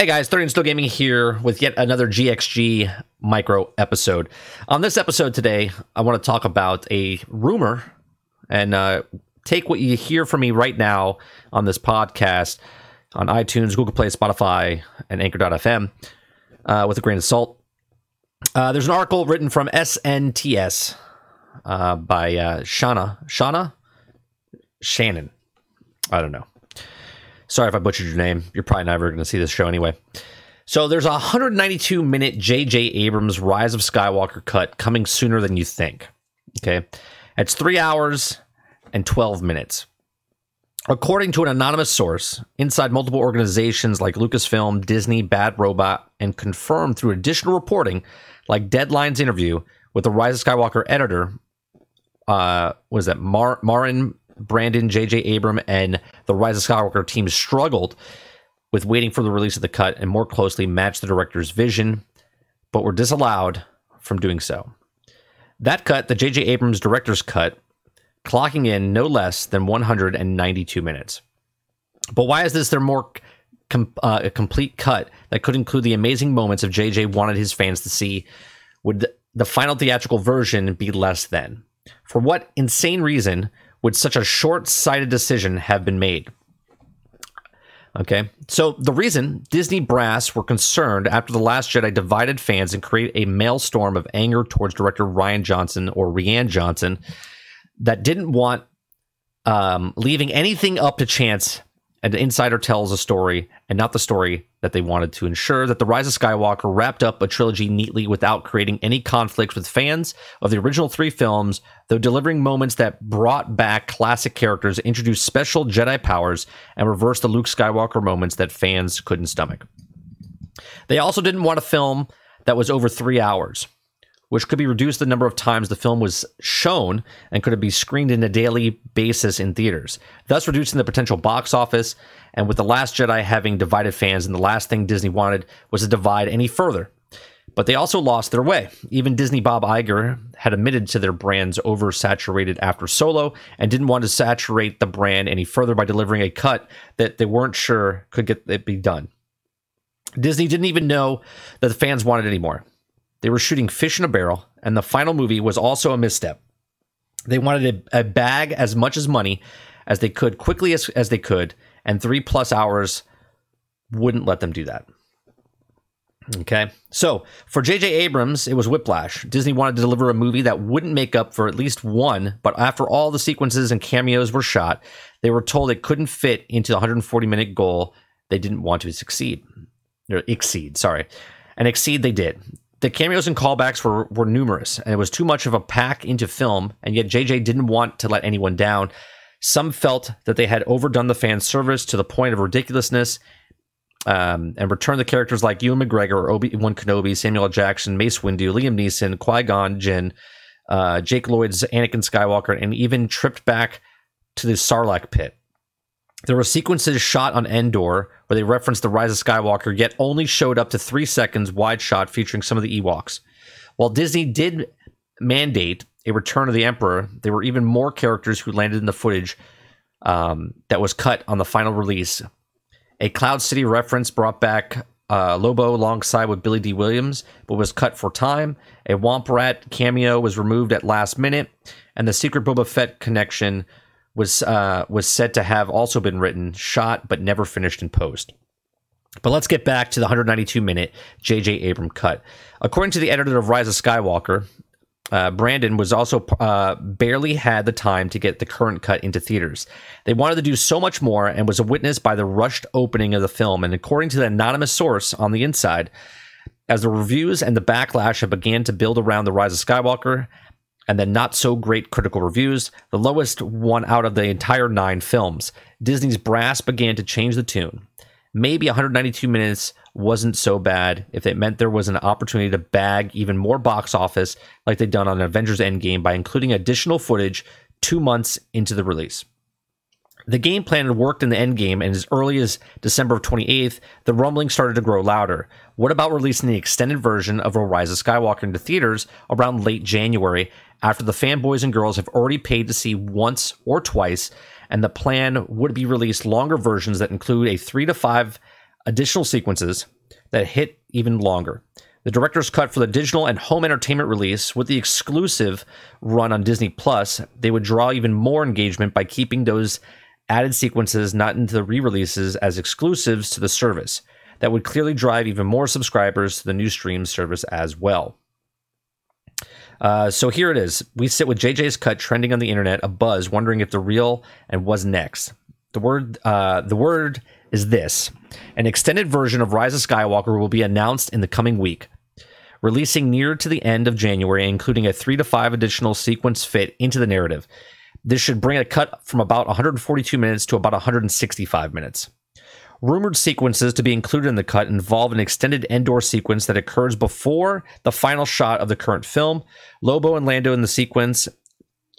Hey guys, 30 and Still Gaming here with yet another GXG micro episode. On this episode today, I want to talk about a rumor and uh, take what you hear from me right now on this podcast on iTunes, Google Play, Spotify, and Anchor.fm uh, with a grain of salt. Uh, there's an article written from SNTS uh, by uh, Shauna. Shauna? Shannon. I don't know. Sorry if I butchered your name. You're probably never going to see this show anyway. So there's a 192 minute J.J. Abrams Rise of Skywalker cut coming sooner than you think. Okay. It's three hours and 12 minutes. According to an anonymous source inside multiple organizations like Lucasfilm, Disney, Bad Robot, and confirmed through additional reporting like Deadline's interview with the Rise of Skywalker editor, uh, was that Mar- Maryann Brandon, J.J. Abram, and the Rise of Skywalker team struggled with waiting for the release of the cut and more closely match the director's vision, but were disallowed from doing so. That cut, the J.J. Abrams director's cut, clocking in no less than 192 minutes. But why is this their more com- uh, a complete cut that could include the amazing moments of JJ wanted his fans to see? Would the final theatrical version be less than? For what insane reason would such a short sighted decision have been made? Okay, so the reason Disney brass were concerned after The Last Jedi divided fans and created a maelstrom of anger towards director Ryan Johnson or Rian Johnson that didn't want um, leaving anything up to chance and the insider tells a story and not the story that they wanted to ensure that the rise of skywalker wrapped up a trilogy neatly without creating any conflicts with fans of the original three films though delivering moments that brought back classic characters introduced special jedi powers and reversed the luke skywalker moments that fans couldn't stomach. They also didn't want a film that was over three hours which could be reduced the number of times the film was shown and could be screened in a daily basis in theaters, thus reducing the potential box office. And with The Last Jedi having divided fans, and the last thing Disney wanted was to divide any further. But they also lost their way. Even Disney Bob Iger had admitted to their brand's oversaturated after Solo and didn't want to saturate the brand any further by delivering a cut that they weren't sure could get it be done. Disney didn't even know that the fans wanted anymore. They were shooting fish in a barrel, and the final movie was also a misstep. They wanted a, a bag as much as money as they could, quickly as, as they could, and three plus hours wouldn't let them do that. Okay. So for J.J. Abrams, it was whiplash. Disney wanted to deliver a movie that wouldn't make up for at least one, but after all the sequences and cameos were shot, they were told it couldn't fit into the 140 minute goal they didn't want to succeed. Or exceed, sorry. And exceed they did the cameos and callbacks were, were numerous, and it was too much of a pack into film, and yet JJ didn't want to let anyone down. Some felt that they had overdone the fan service to the point of ridiculousness um, and returned the characters like Ewan McGregor, Obi Wan Kenobi, Samuel L. Jackson, Mace Windu, Liam Neeson, Qui Gon Jinn, uh, Jake Lloyd's Anakin Skywalker, and even tripped back to the Sarlacc pit. There were sequences shot on Endor where they referenced the Rise of Skywalker, yet only showed up to three seconds wide shot featuring some of the Ewoks. While Disney did mandate a return of the Emperor, there were even more characters who landed in the footage um, that was cut on the final release. A Cloud City reference brought back uh, Lobot alongside with Billy Dee Williams, but was cut for time. A Womp Rat cameo was removed at last minute, and the secret Boba Fett connection was uh, was said to have also been written, shot, but never finished in post. But let's get back to the 192 minute J.J. Abram cut. According to the editor of Rise of Skywalker, uh, Brandon was also uh, barely had the time to get the current cut into theaters. They wanted to do so much more and was a witness by the rushed opening of the film. And according to the anonymous source on the inside, as the reviews and the backlash have began to build around the Rise of Skywalker, and then not so great critical reviews, the lowest one out of the entire nine films. Disney's brass began to change the tune. Maybe 192 minutes wasn't so bad if it meant there was an opportunity to bag even more box office like they'd done on Avengers Endgame by including additional footage two months into the release. The game plan had worked in the endgame, and as early as December of 28th, the rumbling started to grow louder. What about releasing the extended version of Rise of Skywalker into theaters around late January after the fanboys and girls have already paid to see once or twice, and the plan would be release longer versions that include a three to five additional sequences that hit even longer. The director's cut for the digital and home entertainment release with the exclusive run on Disney Plus, they would draw even more engagement by keeping those added sequences not into the re-releases as exclusives to the service. That would clearly drive even more subscribers to the new stream service as well. Uh, so here it is. We sit with JJ's cut trending on the internet, a buzz, wondering if the real and was next. The word, uh, the word is this: an extended version of Rise of Skywalker will be announced in the coming week, releasing near to the end of January, including a three to five additional sequence fit into the narrative. This should bring a cut from about 142 minutes to about 165 minutes. Rumored sequences to be included in the cut involve an extended Endor sequence that occurs before the final shot of the current film. Lobot and Lando in the sequence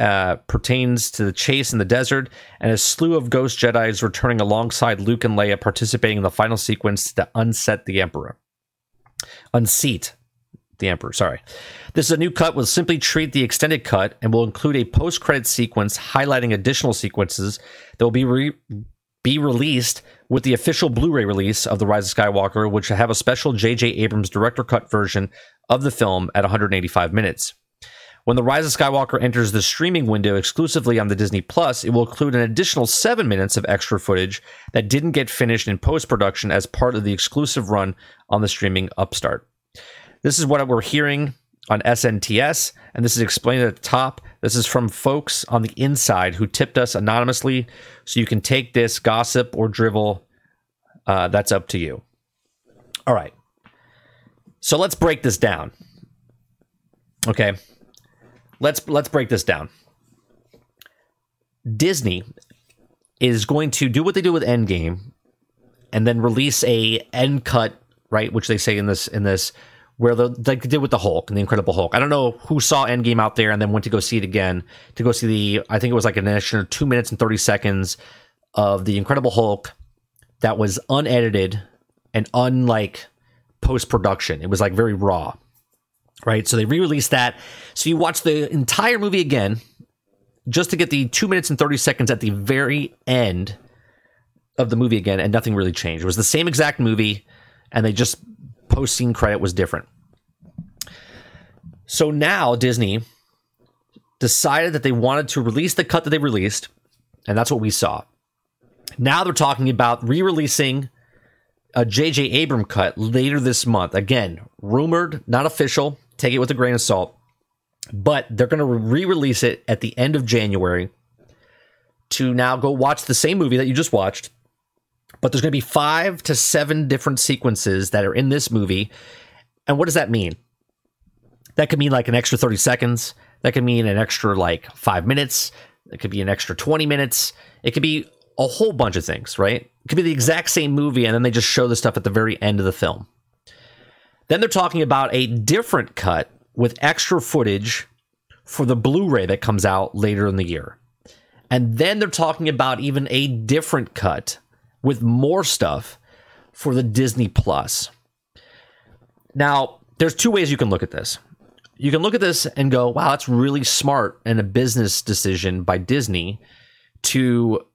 uh, pertains to the chase in the desert, and a slew of ghost Jedi's returning alongside Luke and Leia, participating in the final sequence to unset the Emperor. Unseat the Emperor, sorry. This is a new cut. We'll simply treat the extended cut and will include a post-credit sequence highlighting additional sequences that will be re- be released with the official Blu-ray release of The Rise of Skywalker, which will have a special J.J. Abrams director cut version of the film at 185 minutes. When The Rise of Skywalker enters the streaming window exclusively on the Disney Plus, it will include an additional seven minutes of extra footage that didn't get finished in post production as part of the exclusive run on the streaming Upstart. This is what we're hearing on SNTS, and this is explained at the top. This is from folks on the inside who tipped us anonymously, so you can take this gossip or drivel. Uh, that's up to you. All right. So let's break this down. Okay let's let's break this down. Disney is going to do what they do with Endgame, and then release a end cut, right? Which they say in this in this where the like they did with the Hulk and the Incredible Hulk. I don't know who saw Endgame out there and then went to go see it again to go see the. I think it was like an additional two minutes and thirty seconds of the Incredible Hulk that was unedited and unlike post production. It was like very raw right? So they re-released that. So you watch the entire movie again just to get the two minutes and 30 seconds at the very end of the movie again, and nothing really changed. It was the same exact movie, and they just post scene credit was different. So now Disney decided that they wanted to release the cut that they released, and that's what we saw. Now they're talking about re releasing a J.J. Abram cut later this month. Again, rumored, not official. Take it with a grain of salt. But they're going to re release it at the end of January to now go watch the same movie that you just watched. But there's going to be five to seven different sequences that are in this movie. And what does that mean? That could mean like an extra 30 seconds. That could mean an extra like five minutes. It could be an extra 20 minutes. It could be a whole bunch of things, right? It could be the exact same movie, and then they just show the stuff at the very end of the film. Then they're talking about a different cut with extra footage for the Blu ray that comes out later in the year. And then they're talking about even a different cut with more stuff for the Disney Plus. Now, there's two ways you can look at this. You can look at this and go, wow, that's really smart and a business decision by Disney to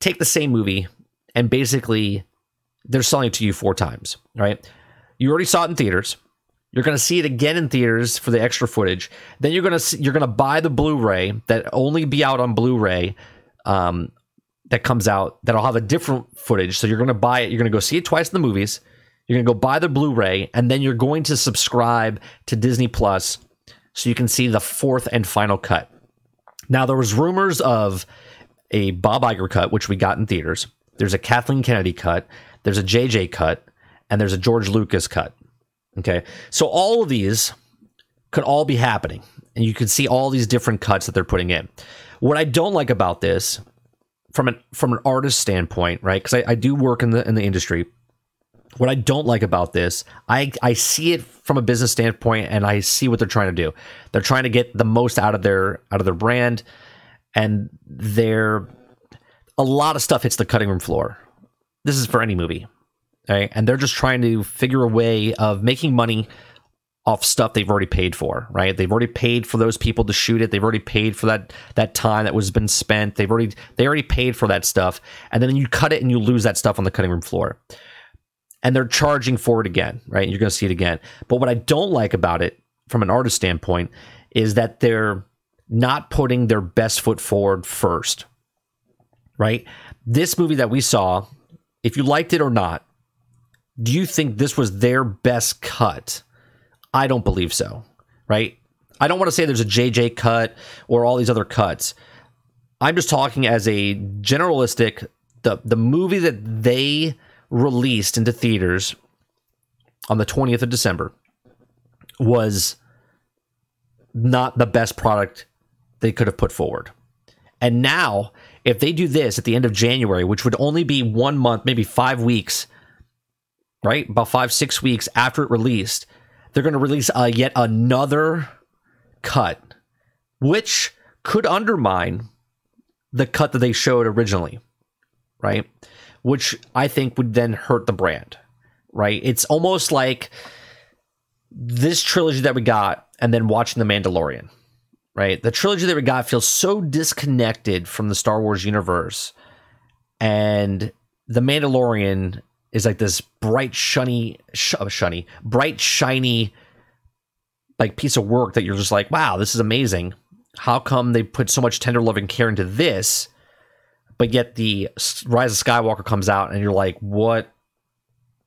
take the same movie and basically they're selling it to you four times, right? You already saw it in theaters. You're going to see it again in theaters for the extra footage. Then you're going to you're going to buy the Blu-ray that only be out on Blu-ray um, that comes out that'll have a different footage. So you're going to buy it. You're going to go see it twice in the movies. You're going to go buy the Blu-ray, and then you're going to subscribe to Disney Plus so you can see the fourth and final cut. Now there was rumors of a Bob Iger cut, which we got in theaters. There's a Kathleen Kennedy cut. There's a JJ cut and there's a George Lucas cut. Okay. So all of these could all be happening. And you can see all these different cuts that they're putting in. What I don't like about this from an from an artist standpoint, right? Because I, I do work in the in the industry. What I don't like about this, I I see it from a business standpoint and I see what they're trying to do. They're trying to get the most out of their out of their brand and they're a lot of stuff hits the cutting room floor. This is for any movie. Right? And they're just trying to figure a way of making money off stuff they've already paid for, right? They've already paid for those people to shoot it. They've already paid for that that time that was been spent. They've already they already paid for that stuff. And then you cut it and you lose that stuff on the cutting room floor. and they're charging for it again, right? You're going to see it again. But what I don't like about it from an artist standpoint is that they're not putting their best foot forward first, right? This movie that we saw, if you liked it or not, do you think this was their best cut? I don't believe so, right? I don't want to say there's a JJ cut or all these other cuts. I'm just talking as a generalistic the the movie that they released into theaters on the 20th of December was not the best product they could have put forward. And now, if they do this at the end of January, which would only be one month, maybe five weeks, right? About five, six weeks after it released, they're going to release uh, yet another cut, which could undermine the cut that they showed originally, right? Which I think would then hurt the brand, right? It's almost like this trilogy that we got and then watching The Mandalorian, right? The trilogy that we got feels so disconnected from the Star Wars universe. And The Mandalorian is like this bright, shiny, sh- uh, shiny, bright, shiny, like piece of work that you're just like, wow, this is amazing. How come they put so much tender love and care into this, but yet the Rise of Skywalker comes out and you're like, what?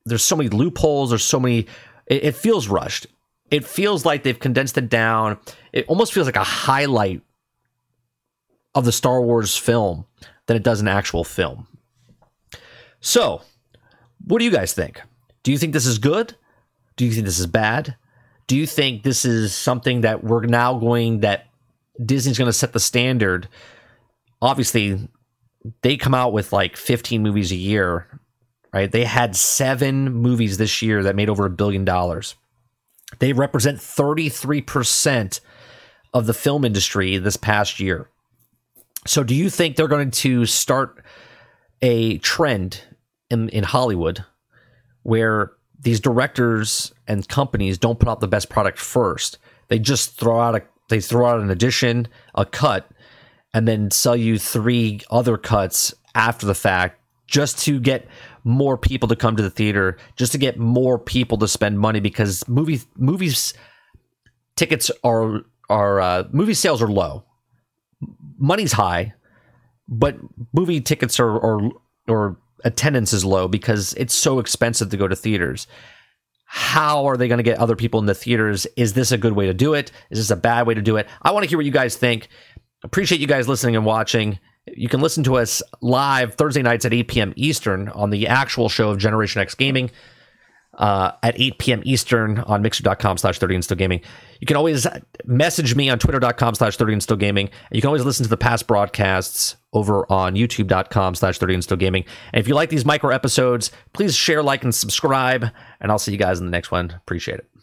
There's so many loopholes. There's so many. It, it feels rushed. It feels like they've condensed it down. It almost feels like a highlight of the Star Wars film than it does an actual film. So, what do you guys think? Do you think this is good? Do you think this is bad? Do you think this is something that we're now going that Disney's going to set the standard? Obviously, they come out with like 15 movies a year, right? They had seven movies this year that made over a billion dollars. They represent 33% of the film industry this past year. So, do you think they're going to start a trend in, in Hollywood where these directors and companies don't put out the best product first. They just throw out a they throw out an addition, a cut, and then sell you three other cuts after the fact just to get more people to come to the theater, just to get more people to spend money because movie movies tickets are are uh, movie sales are low. Money's high, but movie tickets are or or attendance is low because it's so expensive to go to theaters. How are they going to get other people in the theaters? Is this a good way to do it? Is this a bad way to do it? I want to hear what you guys think. Appreciate you guys listening and watching. You can listen to us live Thursday nights at 8 p.m. Eastern on the actual show of Generation X Gaming uh, at 8 p.m. Eastern on mixer.com slash 30 and still gaming. You can always message me on twitter.com slash 30 and still gaming. You can always listen to the past broadcasts over on youtube.com slash 30 and still gaming. And if you like these micro episodes, please share, like, and subscribe. And I'll see you guys in the next one. Appreciate it.